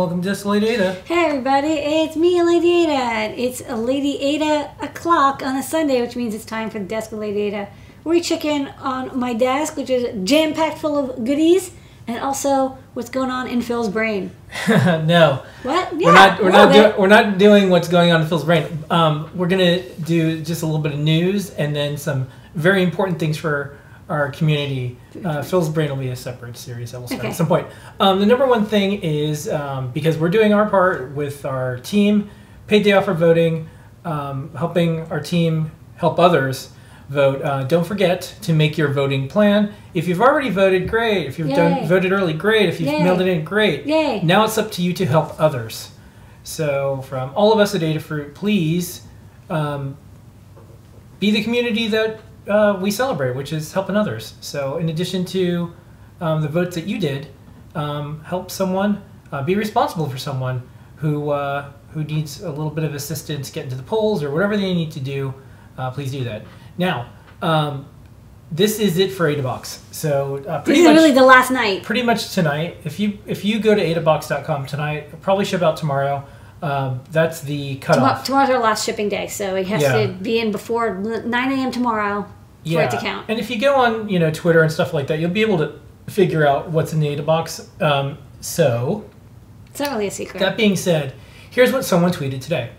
Welcome to Lady Ada. Hey everybody, it's me, Lady Ada. It's Lady Ada o'clock on a Sunday, which means it's time for the desk with Lady Ada. We check in on my desk, which is jam packed full of goodies, and also what's going on in Phil's brain. no, What? Yeah, we're not. We're not. Do, we're not doing what's going on in Phil's brain. Um, we're gonna do just a little bit of news and then some very important things for our community. Uh, Phil's brain will be a separate series that will start Okay. at some point. Um, the number one thing is um, because we're doing our part with our team, paid day off for voting, um, helping our team help others vote. Uh, don't forget to make your voting plan. If you've already voted, great. If you've done voted early, great. If you've Yay. mailed it in, great. Yay. Now it's up to you to help others. So, from all of us at Adafruit, please um, be the community that uh, we celebrate, which is helping others. So, in addition to um, the votes that you did, um, help someone, uh, be responsible for someone who uh, who needs a little bit of assistance getting to the polls or whatever they need to do. Uh, please do that. Now, um, this is it for AdaBox. So, uh, This pretty is much really the last night. pretty much tonight. If you if you go to adabox.com tonight, probably ship out tomorrow. Um, that's the cutoff. tomorrow's our last shipping day, so it has Yeah. to be in before 9 a.m. tomorrow for it to count. And if you go on, you know, Twitter and stuff like that, you'll be able to figure out what's in the AdaBox. Um, so, It's not really a secret. that being said, here's what someone tweeted today.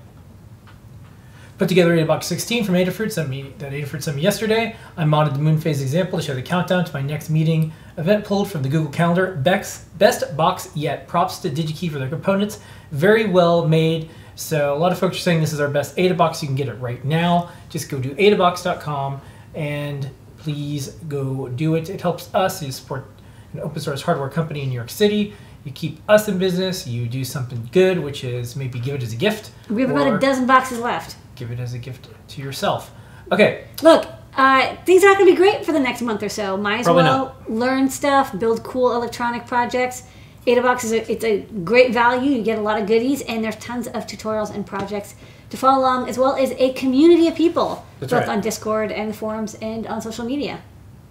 Put together AdaBox 16 from Adafruit sent me that Adafruit sent me yesterday. I modded the moon phase example to show the countdown to my next meeting. Event pulled from the Google Calendar. Bex, best box yet. Props to DigiKey for their components. Very well made. So a lot of folks are saying this is our best AdaBox. You can get it right now. Just go to adabox.com and please go do it. It helps us. You support an open source hardware company in New York City. You keep us in business. You do something good, which is maybe give it as a gift. we have about a dozen boxes left. Give it as a gift to yourself. Okay, Look, uh, things are not going to be great for the next month or so. Might as Probably well learn stuff, build cool electronic projects. AdaBox is a, it's a great value. You get a lot of goodies, and there's tons of tutorials and projects to follow along, as well as a community of people, That's both right. on Discord and the forums and on social media.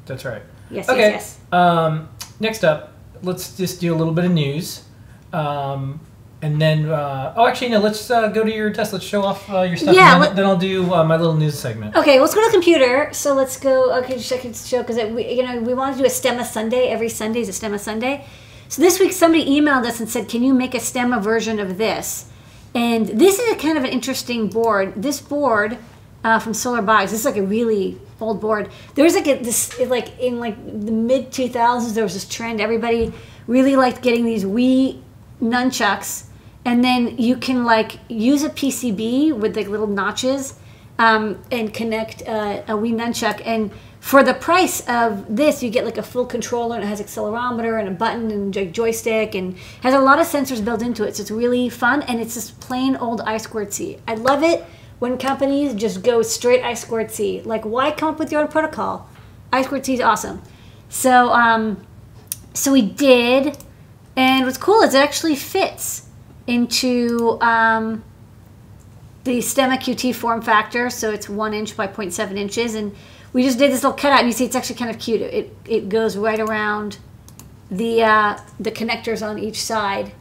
that's right. Yes, Okay. yes, Um, next up, let's just do a little bit of news. Um, and then, uh, oh, actually, no, let's uh, go to your test. Let's show off uh, your stuff. Yeah, and then, let- then I'll do uh, my little news segment. Okay, let's go to the computer. So let's go. Okay, just check show because we, you know, we want to do a Stemma Sunday. Every Sunday is a Stemma Sunday. So this week, somebody emailed us and said, "Can you make a Stemma version of this?" And this is a kind of an interesting board. This board uh, from Solar Buys. This is like a really old board. There was like a, this like in like the mid two thousands. There was this trend. Everybody really liked getting these Wii nunchucks, and then you can like use a PCB with like little notches um, and connect uh, a Wii nunchuck. And for the price of this, you get like a full controller and it has accelerometer and a button and a joystick and has a lot of sensors built into it. So it's really fun and it's just plain old I squared C. I love it when companies just go straight I squared C. Like, why come up with your own protocol? I squared C is awesome. So, um, so we did, and what's cool is it actually fits into um, the Stemma QT form factor. So it's one inch by 0.7 inches, and we just did this little cutout, and you see it's actually kind of cute. It it goes right around the uh, the connectors on each side,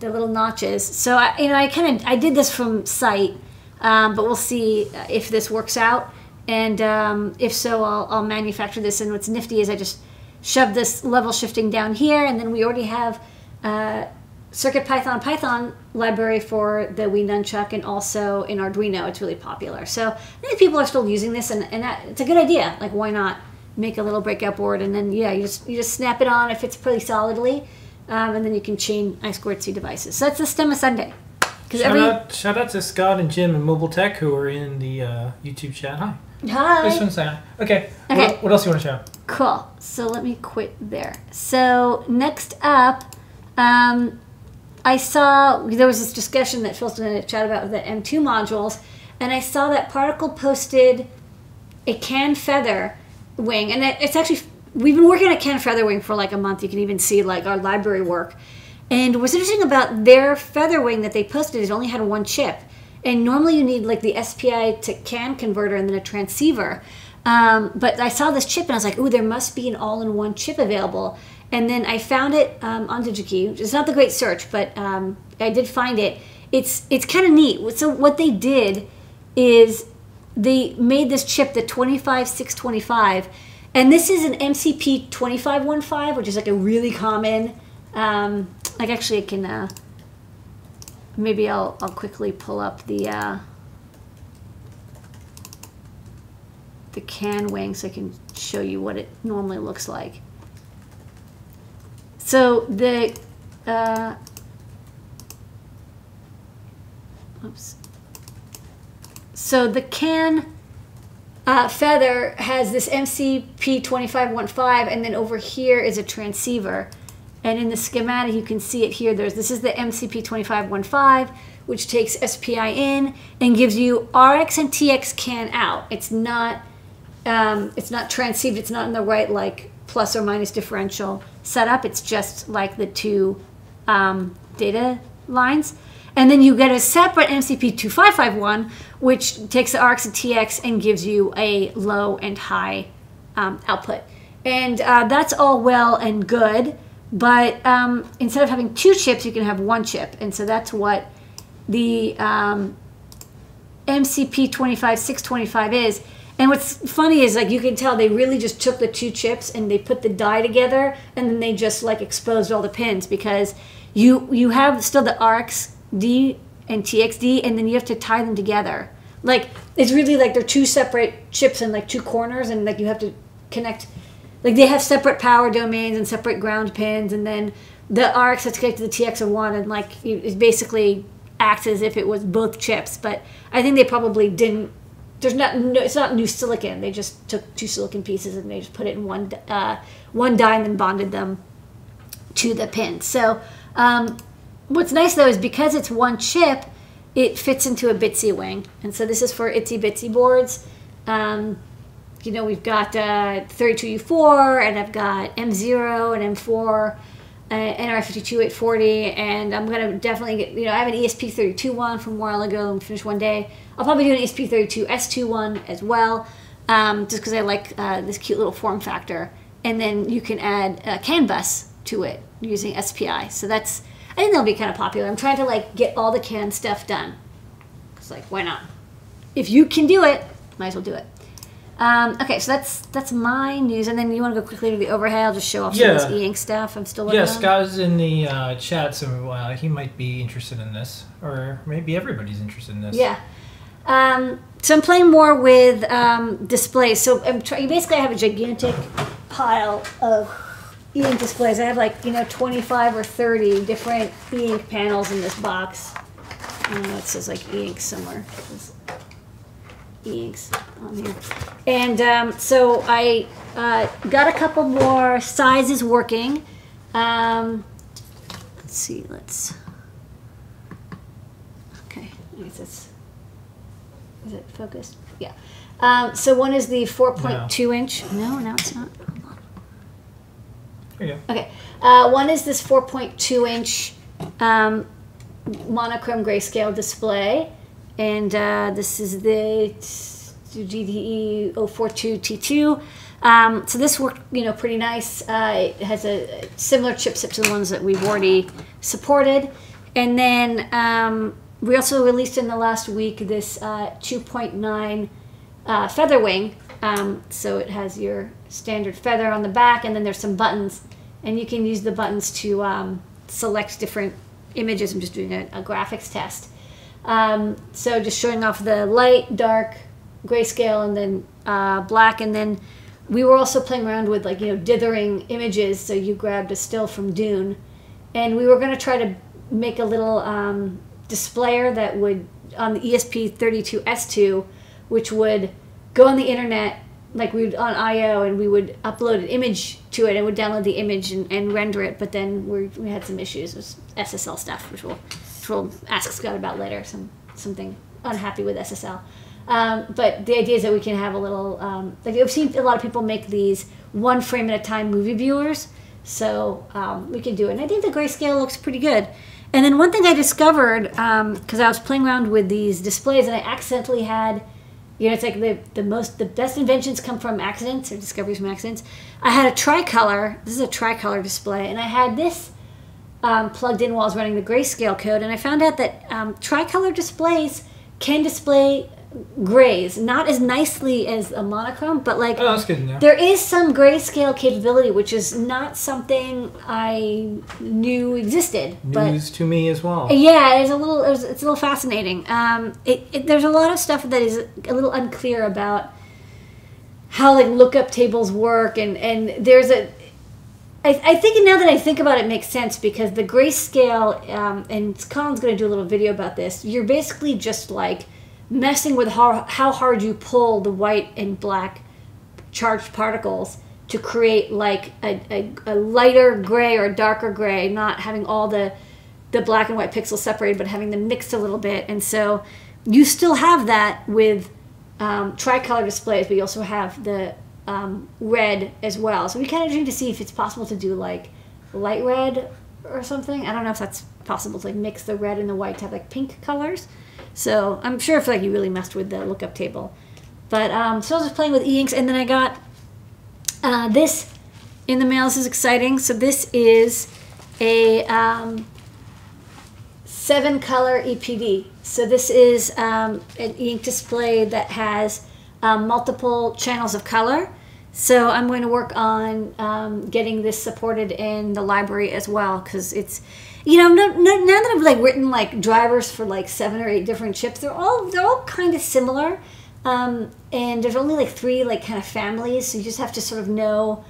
the little notches. So I, you know, I kind of I did this from sight, um, but we'll see if this works out, and um, if so, I'll, I'll manufacture this. And what's nifty is I just shove this level shifting down here, and then we already have. Uh, Circuit Python Python library for the Wii Nunchuck and also in Arduino. It's really popular. So I think people are still using this, and, and that, it's a good idea. Like, why not make a little breakout board and then yeah, you just you just snap it on. It fits pretty solidly, um, and then you can chain I squared C devices. So that's the Stemma Sunday. Shout, every out, shout out to Scott and Jim and Mobile Tech who are in the uh, YouTube chat. Hi. Hi. want to say hi. Okay. Okay. What, what else do you want to show? Cool. So let me quit there. So next up, um, I saw there was this discussion that Phil's going to chat about the M2 modules, and I saw that Particle posted a can feather wing, and it's actually we've been working on a can feather wing for like a month. You can even see like our library work. And what's interesting about their feather wing that they posted is it only had one chip, and normally you need like the SPI to CAN converter and then a transceiver. Um, but I saw this chip and I was like, ooh, there must be an all-in-one chip available. And then I found it um, on DigiKey. It's not the great search, but um, I did find it. It's it's kind of neat. So what they did is they made this chip, the 25625, and this is an MCP 2515, which is like a really common. Um, like actually, I can uh, maybe I'll I'll quickly pull up the. Uh, the can wing so I can show you what it normally looks like. So the uh, oops. So the can uh, feather has this MCP 2515 and then over here is a transceiver. And in the schematic you can see it here. There's this is the MCP 2515 which takes SPI in and gives you RX and TX can out. It's not um, it's not transceived. It's not in the right like plus or minus differential setup. It's just like the two um, data lines. And then you get a separate MCP 2551, which takes the RX and TX and gives you a low and high um, output. And uh, that's all well and good, but um, instead of having two chips, you can have one chip. And so that's what the um, MCP 25625 is. And what's funny is like you can tell they really just took the two chips and they put the die together and then they just like exposed all the pins because you you have still the RxD and TXD and then you have to tie them together. Like it's really like they're two separate chips in like two corners and like you have to connect like they have separate power domains and separate ground pins and then the RX has to connect to the TX of one and like it basically acts as if it was both chips. But I think they probably didn't there's not no, it's not new silicon. They just took two silicon pieces and they just put it in one uh, one die and then bonded them to the pin. So um, what's nice though is because it's one chip, it fits into a Bitsy wing, and so this is for Itsy Bitsy boards. Um, you know we've got uh, 32U4 and I've got M0 and M4 uh, nRF52840 and I'm gonna definitely get you know I have an ESP32 one from a while ago and finished one day I'll probably do an ESP32 S2 one as well, um, just because I like uh, this cute little form factor. And then you can add a CAN bus to it using SPI. So that's, I think that'll be kind of popular. I'm trying to like get all the CAN stuff done. It's like, why not? If you can do it, might as well do it. Um, okay, so that's that's my news, and then you want to go quickly to the overhead. I'll just show off Yeah. some of this e-ink stuff. I'm still working Yeah. Scott's in the uh, chat, so uh, he might be interested in this, or maybe everybody's interested in this. Yeah. Um, so I'm playing more with um, displays. So I'm try- basically I have a gigantic pile of e-ink displays. I have like you know 25 or 30 different e-ink panels in this box. I don't know, it says like e-ink somewhere. There's E-inks on here. And um, so I uh, got a couple more sizes working. Um, let's see. Let's. Okay. I guess it's. Is it focused? Yeah. Um, so one is the 4.2 inch. No, no, it's not. Hold on. There you go. Okay. Uh, one is this 4.2 inch um, monochrome grayscale display, and uh, this is the GDE 042 T2. Um, so this worked, you know, pretty nice. Uh, it has a similar chipset to the ones that we've already supported, and then um, we also released in the last week this uh, 2.9 uh, feather wing. Um, so it has your standard feather on the back, and then there's some buttons, and you can use the buttons to um, select different images. I'm just doing a, a graphics test. Um, so just showing off the light, dark, grayscale, and then uh, black, and then we were also playing around with like you know dithering images. So you grabbed a still from Dune, and we were going to try to make a little um, displayer that would on the E ESP32S2, which would go on the internet like we would on IO and we would upload an image to it and would download the image and, and render it. But then we we had some issues with SSL stuff, which we'll, we'll ask Scott about later. Some something unhappy with SSL. Um, but the idea is that we can have a little um, like I've seen a lot of people make these one frame at a time movie viewers. So um, we can do it. And I think the grayscale looks pretty good. And then one thing I discovered because I was playing around with these displays and I accidentally had You know, it's like the, the most the best inventions come from accidents or discoveries from accidents. I had a tricolor. This is a tricolor display, and I had this um, plugged in while I was running the grayscale code, and I found out that um, tricolor displays can display grays, not as nicely as a monochrome, but like Oh, that's good to know. there is some grayscale capability, which is not something I knew existed. But News to me as well. yeah, it's a little it's, it's a little fascinating. Um, it, it, there's a lot of stuff that is a little unclear about how like lookup tables work, and and there's a. I, I think now that I think about it, it makes sense because the grayscale, um, and Colin's going to do a little video about this. You're basically just like messing with how, how hard you pull the white and black charged particles to create like a, a, a lighter gray or darker gray, not having all the the black and white pixels separated, but having them mixed a little bit. And so you still have that with um, tricolor displays, but you also have the um, red as well. So we kind of need to see if it's possible to do like light red or something. I don't know if that's possible to like mix the red and the white to have like pink colors. So I'm sure if like you really messed with the lookup table. But um, so I was just playing with e-inks, and then I got uh, this in the mail. This is exciting. So this is a um, seven color EPD. So this is um, an ink display that has um, multiple channels of color. So I'm going to work on um, getting this supported in the library as well because it's, you know, no, no, now that I've like written like drivers for like seven or eight different chips, they're all they're all kind of similar, um, and there's only like three like kind of families. So you just have to sort of know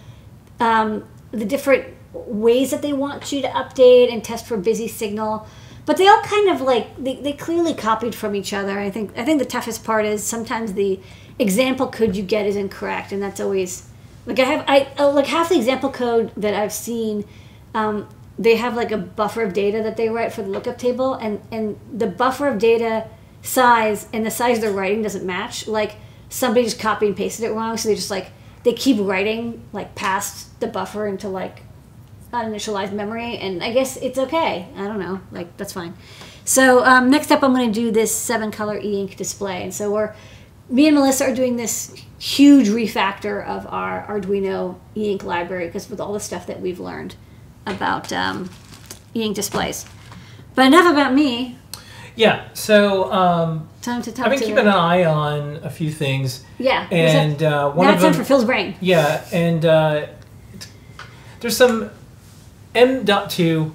um, the different ways that they want you to update and test for busy signal but they all kind of like they, they clearly copied from each other i think i think the toughest part is sometimes the example code you get is incorrect and that's always like i have i uh, like half the example code that i've seen um, they have like a buffer of data that they write for the lookup table and and the buffer of data size and the size they're writing doesn't match. Like somebody just copied and pasted it wrong so they just like they keep writing like past the buffer into like uninitialized memory and i guess it's okay. I don't know. Like that's fine. So um, next up i'm going to do this seven color e-ink display and so we're me and melissa are doing this huge refactor of our arduino e-ink library because with all the stuff that we've learned about um, e-ink displays but enough about me Yeah. So um, time to talk I've been keeping an eye on a few things, yeah and uh, one now of it's them. time for phil's brain Yeah, and uh, there's some M.2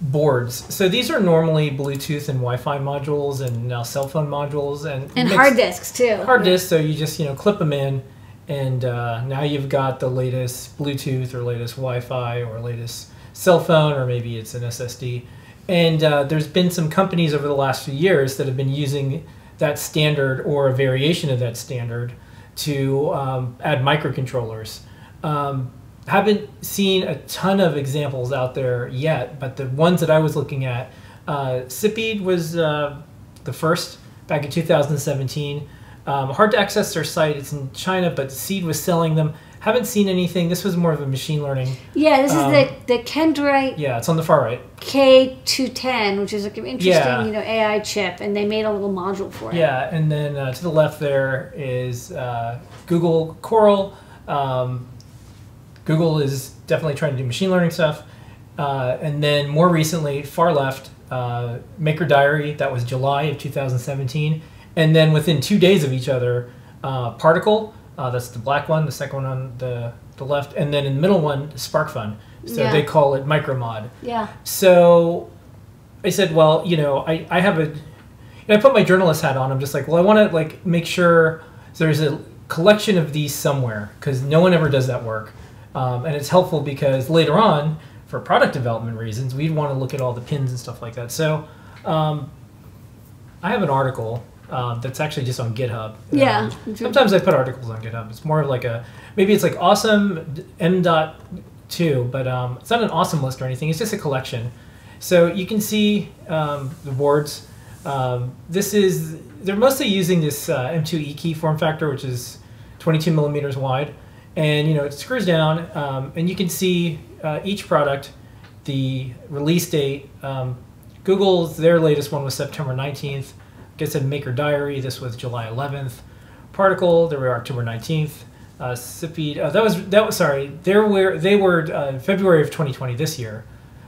boards. So these are normally Bluetooth and Wi-Fi modules, and now cell phone modules, and and hard disks too hard disk. So you just you know clip them in, and uh, now you've got the latest Bluetooth or latest Wi-Fi or latest cell phone, or maybe it's an SSD. And uh, there's been some companies over the last few years that have been using that standard or a variation of that standard to um, add microcontrollers. Um, haven't seen a ton of examples out there yet, but the ones that I was looking at, uh, Sipeed was uh, the first back in 2017. Um, hard to access their site. It's in China, but Seeed was selling them. Haven't seen anything. This was more of a machine learning. yeah this Um, is the the Kendryte Yeah, it's on the far right. K210, which is like an interesting, Yeah. you know, AI chip, and they made a little module for it. Yeah, and then uh, to the left there is uh, Google Coral. Um, Google is definitely trying to do machine learning stuff. Uh, and then more recently, far left, uh, Maker Diary, that was July of 2017. And then within two days of each other, uh, Particle, uh, that's the black one, the second one on the, the left, and then in the middle one, SparkFun. So Yeah. they call it Micromod. Yeah. So I said, well, you know, I, I have a, and I put my journalist hat on. I'm just like, well, I want to like make sure there's a collection of these somewhere because no one ever does that work, um, and it's helpful because later on, for product development reasons, we'd want to look at all the pins and stuff like that. So um, I have an article um, that's actually just on GitHub. Yeah. Um, sometimes I put articles on GitHub. It's more of like a maybe it's like awesome m dot two, but um, it's not an awesome list or anything. It's just a collection. So you can see um, the boards. Um, this is they're mostly using this uh, M2E key form factor, which is 22 millimeters wide, and you know it screws down, um, and you can see uh, each product, the release date. Um, Google's their latest one was September 19th. Like I said, Maker Diary. This was July 11th. Particle, they were October 19th. Uh, Sipeed, uh, that was that was sorry. They were they were uh, February of 2020 this year.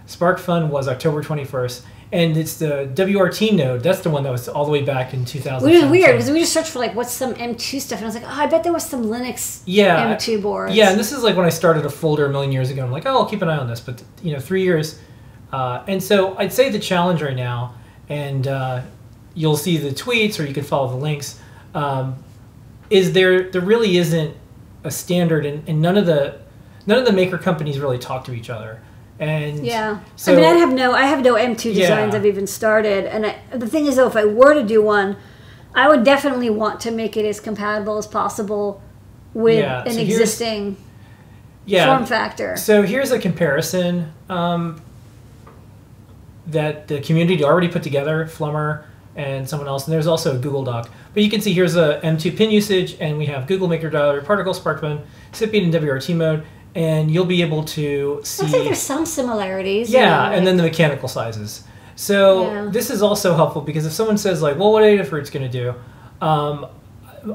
SparkFun was October 21st, and it's the WRT node. That's the one that was all the way back in 2000. Which is weird because we just searched for like what's some M2 stuff, and I was like, oh, I bet there was some Linux Yeah, M2 boards. Yeah, and this is like when I started a folder a million years ago. I'm like, oh, I'll keep an eye on this. But you know, three years, uh, and so I'd say the challenge right now, and uh, you'll see the tweets or you can follow the links. Um, is there there really isn't a standard, and, and none of the none of the maker companies really talk to each other. And Yeah. so I mean, I have no, I have no M2 Yeah. designs I've even started. And I, the thing is, though, if I were to do one, I would definitely want to make it as compatible as possible with Yeah, an so existing yeah. form factor. So here's a comparison um, that the community already put together, Flummer and someone else, and there's also a Google Doc. But you can see here's a M2 pin usage, and we have Google Maker Diary, Particle, SparkFun, Sipient, and WRT node, and you'll be able to see. Looks like there's some similarities. you Yeah, know, and then the mechanical sizes. So Yeah. this is also helpful because if someone says like, "Well, what Adafruit's going to do?" Um,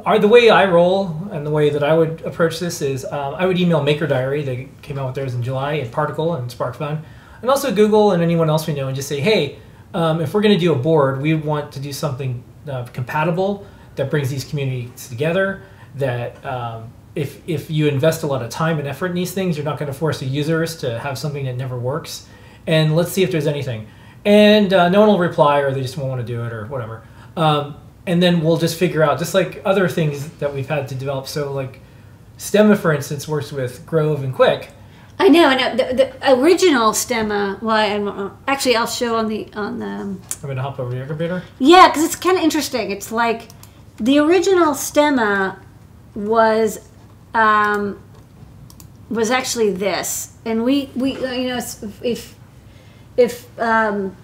are the way I roll and the way that I would approach this is um, I would email Maker Diary. They came out with theirs in July, and Particle and SparkFun, and also Google and anyone else we know, and just say, "Hey, um, if we're going to do a board, we want to do something uh, compatible that brings these communities together. That um, if if you invest a lot of time and effort in these things, you're not going to force the users to have something that never works. And let's see if there's anything. And uh, no one will reply, or they just won't want to do it, or whatever. Um, and then we'll just figure out, just like other things that we've had to develop. So like Stemma, for instance, works with Grove and Qwiic. I know, I know. The, the original stemma. Well, I don't actually, I'll show on the on the. I'm going to hop over to your computer. Yeah, because it's kind of interesting. It's like the original stemma was um, was actually this, and we we uh, you know if if, um,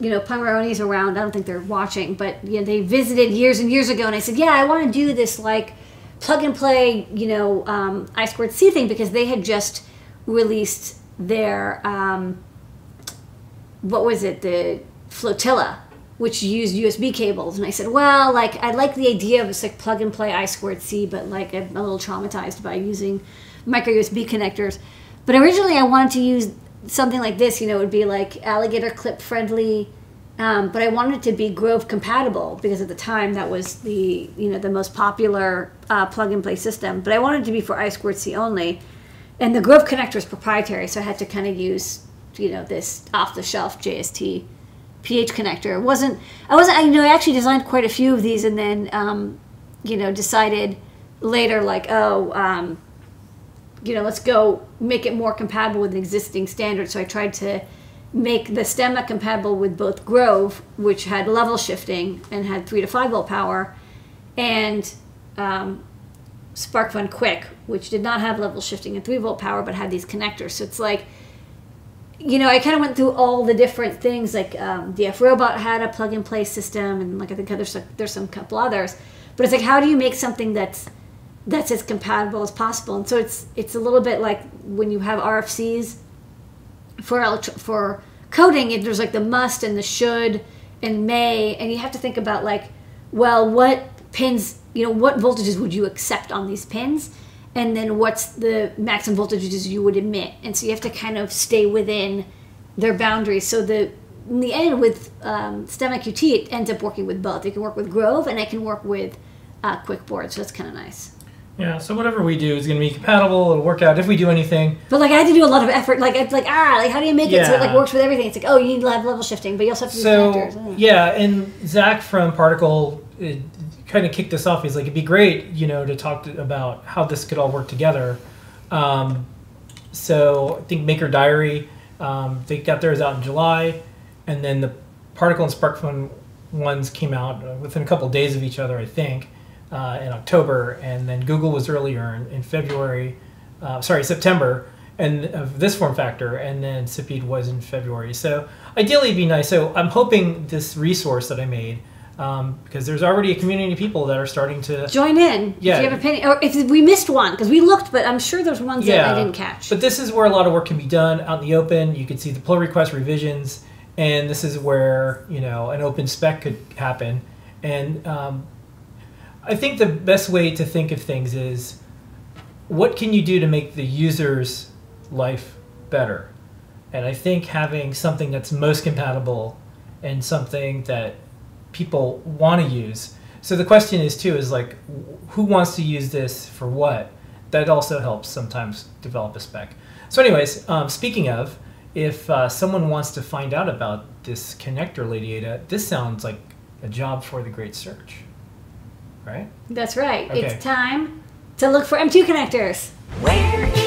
you know Pimoroni's around, I don't think they're watching, but you know, they visited years and years ago, and I said, yeah, I want to do this like plug and play, you know, um, I squared C thing because they had just released their. Um, what was it the flotilla which used usb cables. And i said well like i like the idea of this like plug and play i squared c but like i'm a little traumatized by using micro usb connectors. But originally i wanted to use something like this you know it would be like alligator clip friendly um, but i wanted it to be grove compatible because at the time that was the you know the most popular uh, plug and play system. But i wanted it to be for i squared c only. And the Grove connector is proprietary, so I had to kind of use, you know, this off-the-shelf JST pH connector. It wasn't I wasn't I you know I actually designed quite a few of these, and then um, you know decided later like oh um, you know let's go make it more compatible with an existing standard. So I tried to make the stemma compatible with both Grove, which had level shifting and had three to five volt power, and um, SparkFun Qwiic, which did not have level shifting and 3 volt power, but had these connectors. So it's like, you know, I kind of went through all the different things. Like um, DF Robot had a plug and play system, and like I think there's there's some couple others. But it's like, how do you make something that's that's as compatible as possible? And so it's it's a little bit like when you have RFCs for electro- for coding. It, there's like the must and the should and may, and you have to think about like, well, what pins, you know, what voltages would you accept on these pins, and then what's the maximum voltages you would emit, and so you have to kind of stay within their boundaries. So the in the end with um, Stemma QT, it ends up working with both. It can work with Grove, and it can work with uh, QuickBoard, so that's kind of nice. Yeah, so whatever we do is going to be compatible. It'll work out if we do anything. But like I had to do a lot of effort. Like it's like ah, like how do you make it so it like works with everything? It's like oh, you need live level shifting, but you also have to do So connectors. yeah, and Zach from Particle kind of kicked this off. He's like, it'd be great, you know, to talk to, about how this could all work together. Um, so I think Maker Diary, um, they got theirs out in July, and then the Particle and SparkFun ones came out uh, within a couple days of each other, I think, uh, in October, and then Google was earlier in, in February, uh, sorry, September, and of this form factor, and then Sipeed was in February. So ideally, it'd be nice. So I'm hoping this resource that I made, um, because there's already a community of people that are starting to Join in Yeah. if you have opinion, or if we missed one because we looked, but I'm sure there's ones that I didn't catch. But this is where a lot of work can be done out in the open. You can see the pull request revisions, and this is where you know an open spec could happen. And um, I think the best way to think of things is what can you do to make the user's life better? And I think having something that's most compatible and something that people want to use. So the question is too is like who wants to use this for what? That also helps sometimes develop a spec. So anyways, um, speaking of, if uh, someone wants to find out about this connector, Lady Ada, this sounds like a job for the Great Search, right? That's right. Okay. It's time to look for M2 connectors. Where in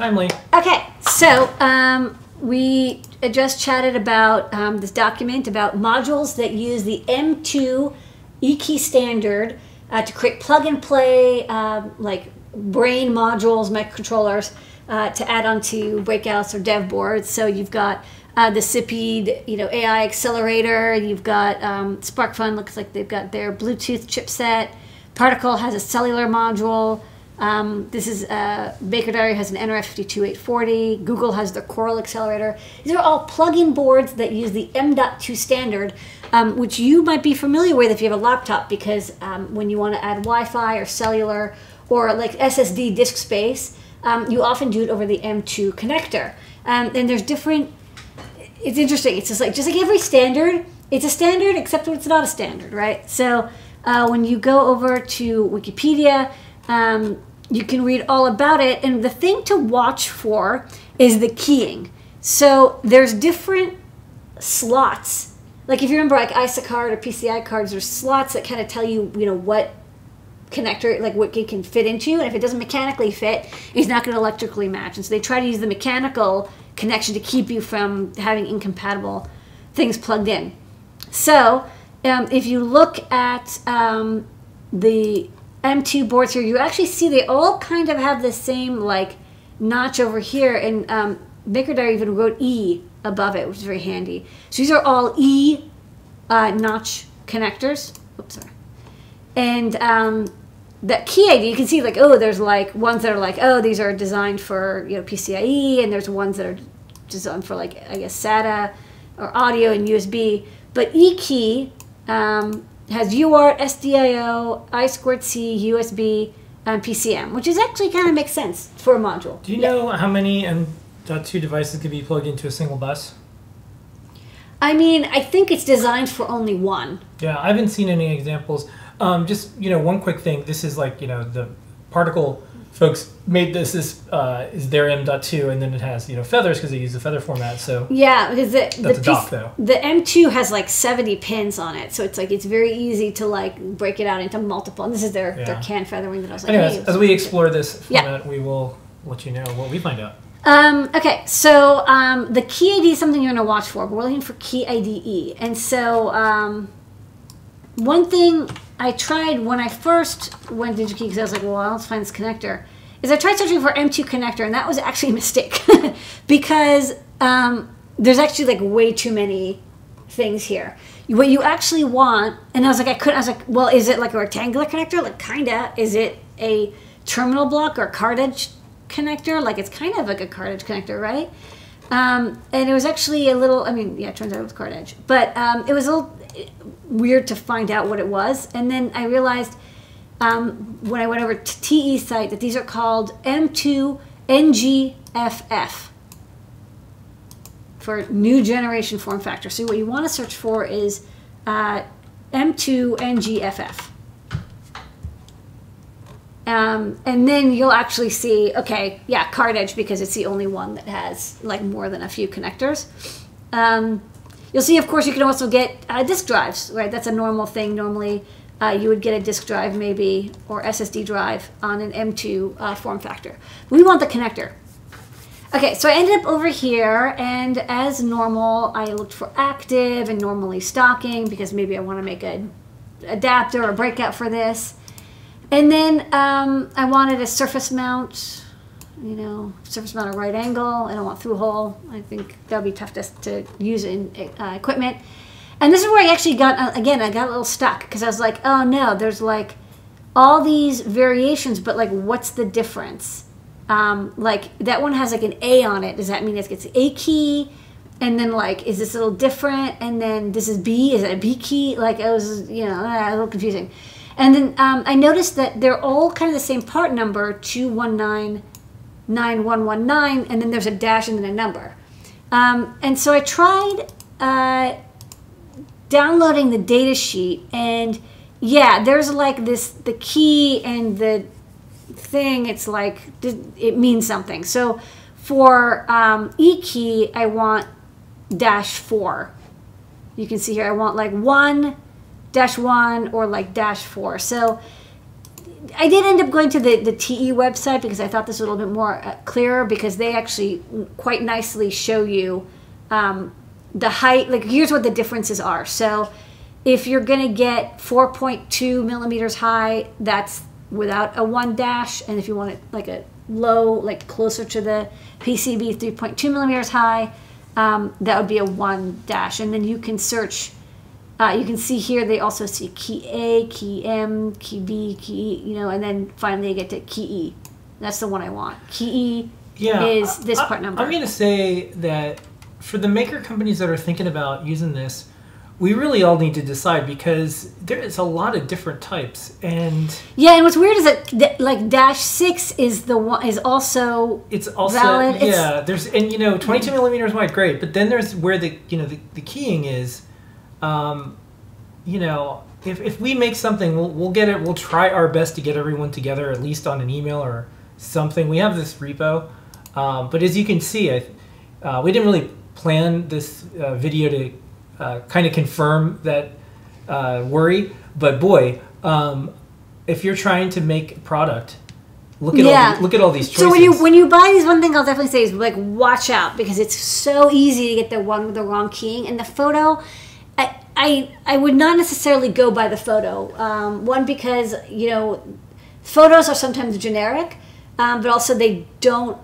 Timely. Okay, so um, we just chatted about um, this document about modules that use the M2 eKey standard uh, to create plug and play um, like brain modules, microcontrollers uh, to add onto breakouts or dev boards. So you've got uh, the Sipeed, you know, AI accelerator. You've got um, SparkFun. Looks like they've got their Bluetooth chipset. Particle has a cellular module. Um, this is uh, Maker Diary has an NRF52840. Google has their Coral accelerator. These are all plug-in boards that use the M.2 standard, um, which you might be familiar with if you have a laptop, because um, when you want to add Wi-Fi or cellular or like SSD disk space, um, you often do it over the M2 connector. Um, and there's different. It's interesting. It's just like just like every standard, it's a standard except when it's not a standard, right? So uh, when you go over to Wikipedia. Um, you can read all about it. And the thing to watch for is the keying. So there's different slots. Like if you remember like ISA card or PCI cards, there's slots that kind of tell you, you know, what connector, like what it can fit into. And if it doesn't mechanically fit, it's not going to electrically match. And so they try to use the mechanical connection to keep you from having incompatible things plugged in. So um, if you look at um, the M2 boards here, you actually see they all kind of have the same like notch over here, and um, even wrote E above it, which is very handy. So these are all E uh, notch connectors. Oops, sorry. And um, that key ID, you can see like oh, there's like ones that are like oh, these are designed for you know PCIe, and there's ones that are designed for like I guess SATA or audio and USB. But E key um, has UART, SDIO, I2C, USB, and PCM, which is actually kind of makes sense for a module. Do you know how many M.2 devices could be plugged into a single bus? I mean, I think it's designed for only one. Yeah, I haven't seen any examples. Um, just you know, one quick thing. This is like you know the particle folks made this is uh, is their M.2, and then it has you know feathers because they use the feather format. So Yeah, because the the, a dock, the M2 has like 70 pins on it, so it's like it's very easy to like break it out into multiple. And this is their their can feathering that I was like, anyways, hey, as we explore this Yeah. format, we will let you know what we find out. Um, okay, so um, the key ID is something you're going to watch for, but we're looking for key IDE. And so um, one thing I tried when I first went to DigiKey, because I was like, well, let's find this connector, is I tried searching for M2 connector, and that was actually a mistake because um, there's actually like way too many things here. What you actually want, and I was like, I couldn't, I was like, well, is it like a rectangular connector? Like, kinda. Is it a terminal block or card edge connector? Like, it's kind of like a card edge connector, right? Um, and it was actually a little, I mean, yeah, it turns out it was card edge, but um, it was a little weird to find out what it was. And then I realized um, when I went over to TE site that these are called M2 NGFF for new generation form factor. So what you want to search for is uh, M2 NGFF. Um, and then you'll actually see, okay, yeah, card edge because it's the only one that has like more than a few connectors. Um, you'll see, of course, you can also get uh, disk drives, right? That's a normal thing. Normally, uh, you would get a disk drive maybe or SSD drive on an M2 uh, form factor. We want the connector. Okay, so I ended up over here, and as normal, I looked for active and normally stocking because maybe I want to make a adapter or breakout for this. And then um, I wanted a surface mount, you know, surface mount at right angle. I don't want through hole. I think that would be tough to, to use in uh, equipment. And this is where I actually got, uh, again, I got a little stuck because I was like, oh no, there's like all these variations, but like what's the difference? um, like that one has like an A on it. Does that mean it's, it's A key? And then like, is this a little different? And then this is B. Is it a B key? Like it was, you know, a little confusing. And then um, I noticed that they're all kind of the same part number, two one nine nine one one nine, and then there's a dash and then a number. Um, and so I tried uh, downloading the data sheet, and yeah, there's like this the key and the thing. It's like it means something. So for um, e key, I want dash four. You can see here I want like one dash one or like dash four. So I did end up going to the, the TE website because I thought this was a little bit more uh, clearer because they actually quite nicely show you um, the height. Like, here's what the differences are. So, if you're going to get 4.2 millimeters high, that's without a one dash. And if you want it like a low, like closer to the PCB, 3.2 millimeters high, um, that would be a one dash. And then you can search uh, you can see here they also see key A, key M, key B, key E, you know, and then finally they get to key E. That's the one I want. Key E Yeah, is this I- part number. I'm going to say that for the maker companies that are thinking about using this, we really all need to decide because there is a lot of different types, and yeah, and what's weird is that like dash six is the one is also it's also Valid, it's- yeah. There's and you know 22 millimeters wide, great, but then there's where the you know the, the keying is. Um, you know, if, if we make something, we'll, we'll get it. We'll try our best to get everyone together, at least on an email or something. We have this repo, um, but as you can see, I, uh, we didn't really plan this uh, video to uh, kind of confirm that uh, worry. But boy, um, if you're trying to make a product, look at Yeah. All look at all these choices. So when you when you buy these, one thing I'll definitely say is like watch out because it's so easy to get the one with the wrong keying. And the photo, I I, would not necessarily go by the photo. Um, one because you know, photos are sometimes generic, um, but also they don't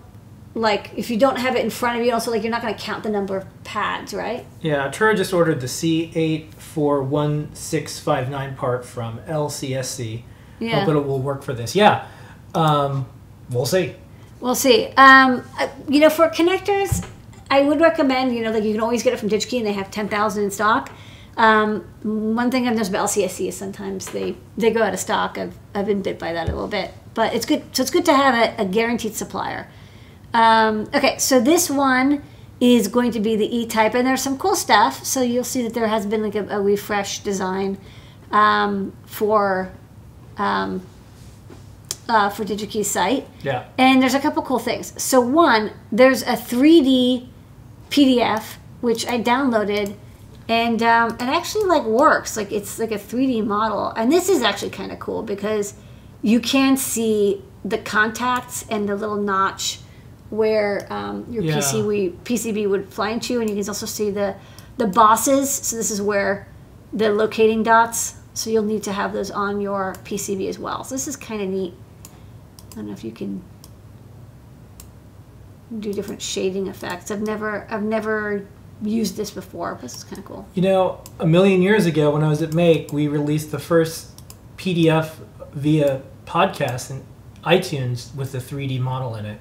like if you don't have it in front of you. Also, like you're not going to count the number of pads, right? Yeah, Tura just ordered the C8411659 part from LCSC. Yeah. Hope it will work for this. Yeah. Um, we'll see. We'll see. Um, uh, you know, for connectors, I would recommend, you know, like you can always get it from DigiKey and they have 10,000 in stock. Um, one thing I've noticed about LCSC is sometimes they, they go out of stock. I've, I've been bit by that a little bit. But it's good. So it's good to have a, a guaranteed supplier. Um, okay, so this one is going to be the E-type, and there's some cool stuff. So you'll see that there has been like a, a refresh design um, for um, uh, for DigiKey's site. Yeah. And there's a couple cool things. So one, there's a 3D PDF which I downloaded, and um, it actually like works. Like it's like a 3D model, and this is actually kind of cool because you can see the contacts and the little notch where um, your Yeah. PC PCB would fly into, and you can also see the the bosses. So this is where the locating dots. So you'll need to have those on your PCB as well. So this is kind of neat. I don't know if you can do different shading effects. I've never I've never used this before, but this is kind of cool. You know, a million years ago when I was at Make, we released the first PDF via podcast in iTunes with the 3D model in it.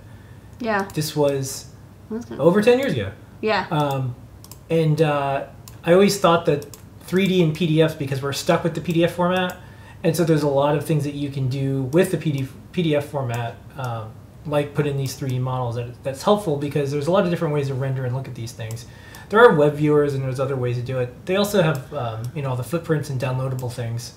Yeah, This was over 10 years ago. yeah, Um, and uh, I always thought that 3D and PDF because we're stuck with the PDF format, and so there's a lot of things that you can do with the PDF, PDF format, um, like put in these 3D models. That, that's helpful because there's a lot of different ways to render and look at these things. There are web viewers and there's other ways to do it. They also have um, you know all the footprints and downloadable things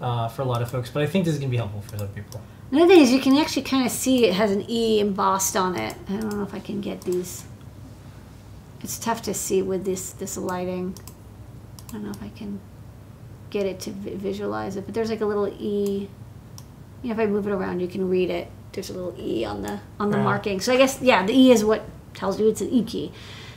uh, for a lot of folks, but I think this is gonna be helpful for some people. Another thing is you can actually kind of see it has an E embossed on it. I don't know if I can get these. It's tough to see with this this lighting. I don't know if I can get it to vi- visualize it, but there's like a little E. You know, if I move it around, you can read it. There's a little E on the on the Yeah. marking. So I guess yeah, the E is what tells you it's an E key.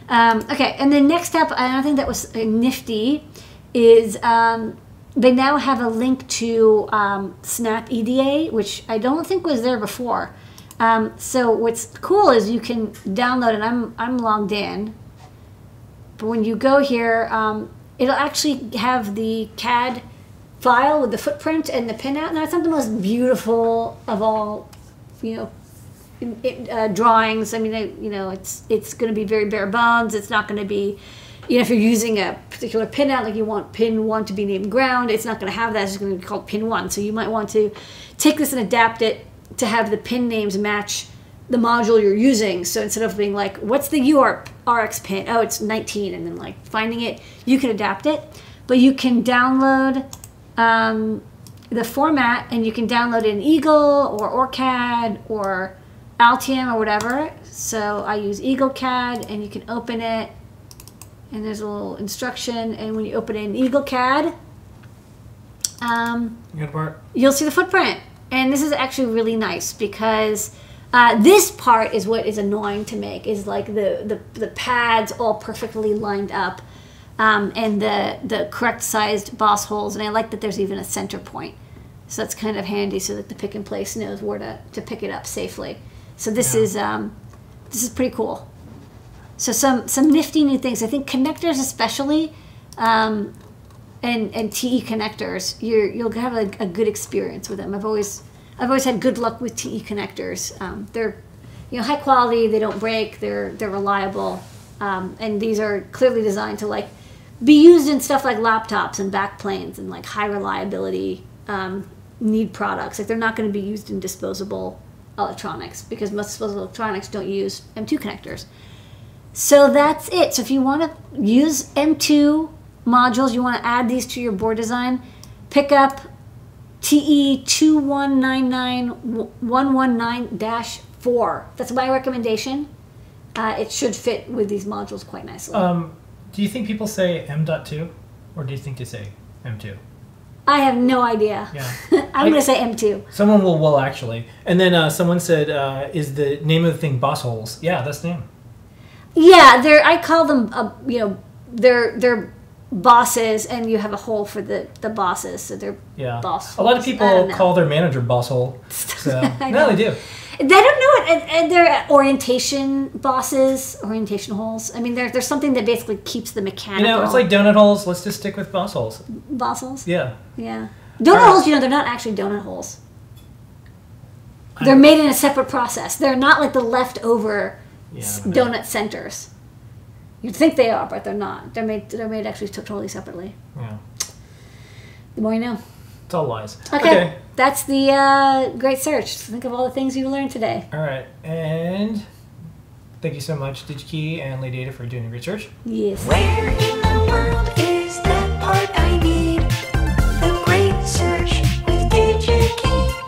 Um, okay, and then next up, another thing that was nifty is um, they now have a link to um, Snap EDA, which I don't think was there before. Um, so what's cool is you can download, and I'm I'm logged in. But when you go here, um, it'll actually have the CAD file with the footprint and the pinout. It's not the most beautiful of all, you know, uh, drawings. I mean, I, you know, it's it's going to be very bare bones. It's not going to be, you know, if you're using a particular pin out, like you want pin one to be named ground, it's not going to have that. It's going to be called pin one. So you might want to take this and adapt it to have the pin names match the module you're using. So instead of being like, what's the UART RX pin? Oh, it's 19, and then like finding it, you can adapt it. But you can download um, the format and you can download it in Eagle or OrCAD or Altium or whatever. So I use EagleCAD and you can open it and there's a little instruction. And when you open it in EagleCAD, um, you'll see the footprint. And this is actually really nice because uh, this part is what is annoying to make is like the, the, the pads all perfectly lined up um, and the, the correct sized boss holes. And I like that there's even a center point. So that's kind of handy so that the pick and place knows where to, to pick it up safely. So this Yeah. is um, this is pretty cool. So some some nifty new things. I think connectors especially um, and and TE connectors, you're you'll have a, a good experience with them. I've always I've always had good luck with TE connectors. Um, they're you know high quality. They don't break. They're they're reliable, um, and these are clearly designed to like be used in stuff like laptops and backplanes and like high reliability um, need products. Like they're not going to be used in disposable electronics because most disposable electronics don't use M2 connectors. So that's it. So if you want to use M2 modules, you want to add these to your board design, pick up E TE 2199119-4. That's my recommendation. Uh, it should fit with these modules quite nicely. Um, do you think people say M.2 or do you think they say M2? I have no idea. Yeah. I'm going to say M2. Someone will, well, actually. And then uh, someone said, uh, is the name of the thing boss holes? Yeah, that's the name. Yeah, they're I call them uh, you know they're they're bosses, and you have a hole for the the bosses, so they're Yeah. boss. A lot of people call their manager boss hole. So, no, they do. They don't know it, and, and they're orientation bosses, orientation holes. I mean, there, there's something that basically keeps the You mechanical. know, it's like donut holes. Let's just stick with boss holes. boss holes. Yeah. Yeah, donut Alright. holes. You know, they're not actually donut holes. They're made in a separate process. They're not like the leftover Yeah, s- I know. donut centers. You'd think they are, but they're not. They're made. They're made actually totally separately. Yeah. The more you know. It's all lies. Okay, that's the uh, great search. Think of all the things you learned today. All right. And thank you so much, DigiKey and Lady Ada, for doing the research. Yes. Where in the world is that part I need? The great search with DigiKey.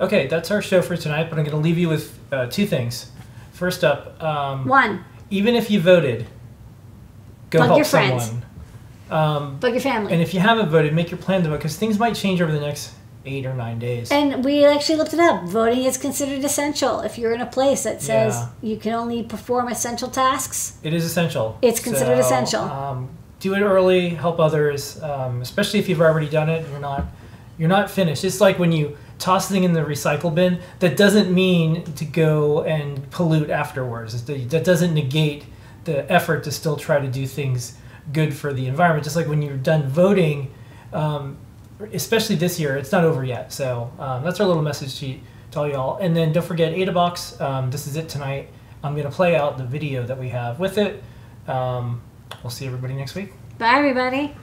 Okay, that's our show for tonight, but I'm going to leave you with uh, two things. First up, um, One, even if you voted, go Bug help your friends. someone. Um, bug your family. and if you haven't voted, make your plan to vote because things might change over the next eight or nine days. And we actually looked it up. Voting is considered essential. If you're in a place that says Yeah. you can only perform essential tasks, It is essential. It's considered So, essential. Um, do it early. Help others, um, especially if you've already done it. You're not you're not finished. It's like when you toss thing in the recycle bin. That doesn't mean to go and pollute afterwards. That doesn't negate the effort to still try to do things good for the environment. Just like when you're done voting, um, especially this year, it's not over yet. So um, that's our little message to, to all y'all. And then don't forget AdaBox. Um, this is it tonight. I'm going to play out the video that we have with it. Um, we'll see everybody next week. Bye, everybody.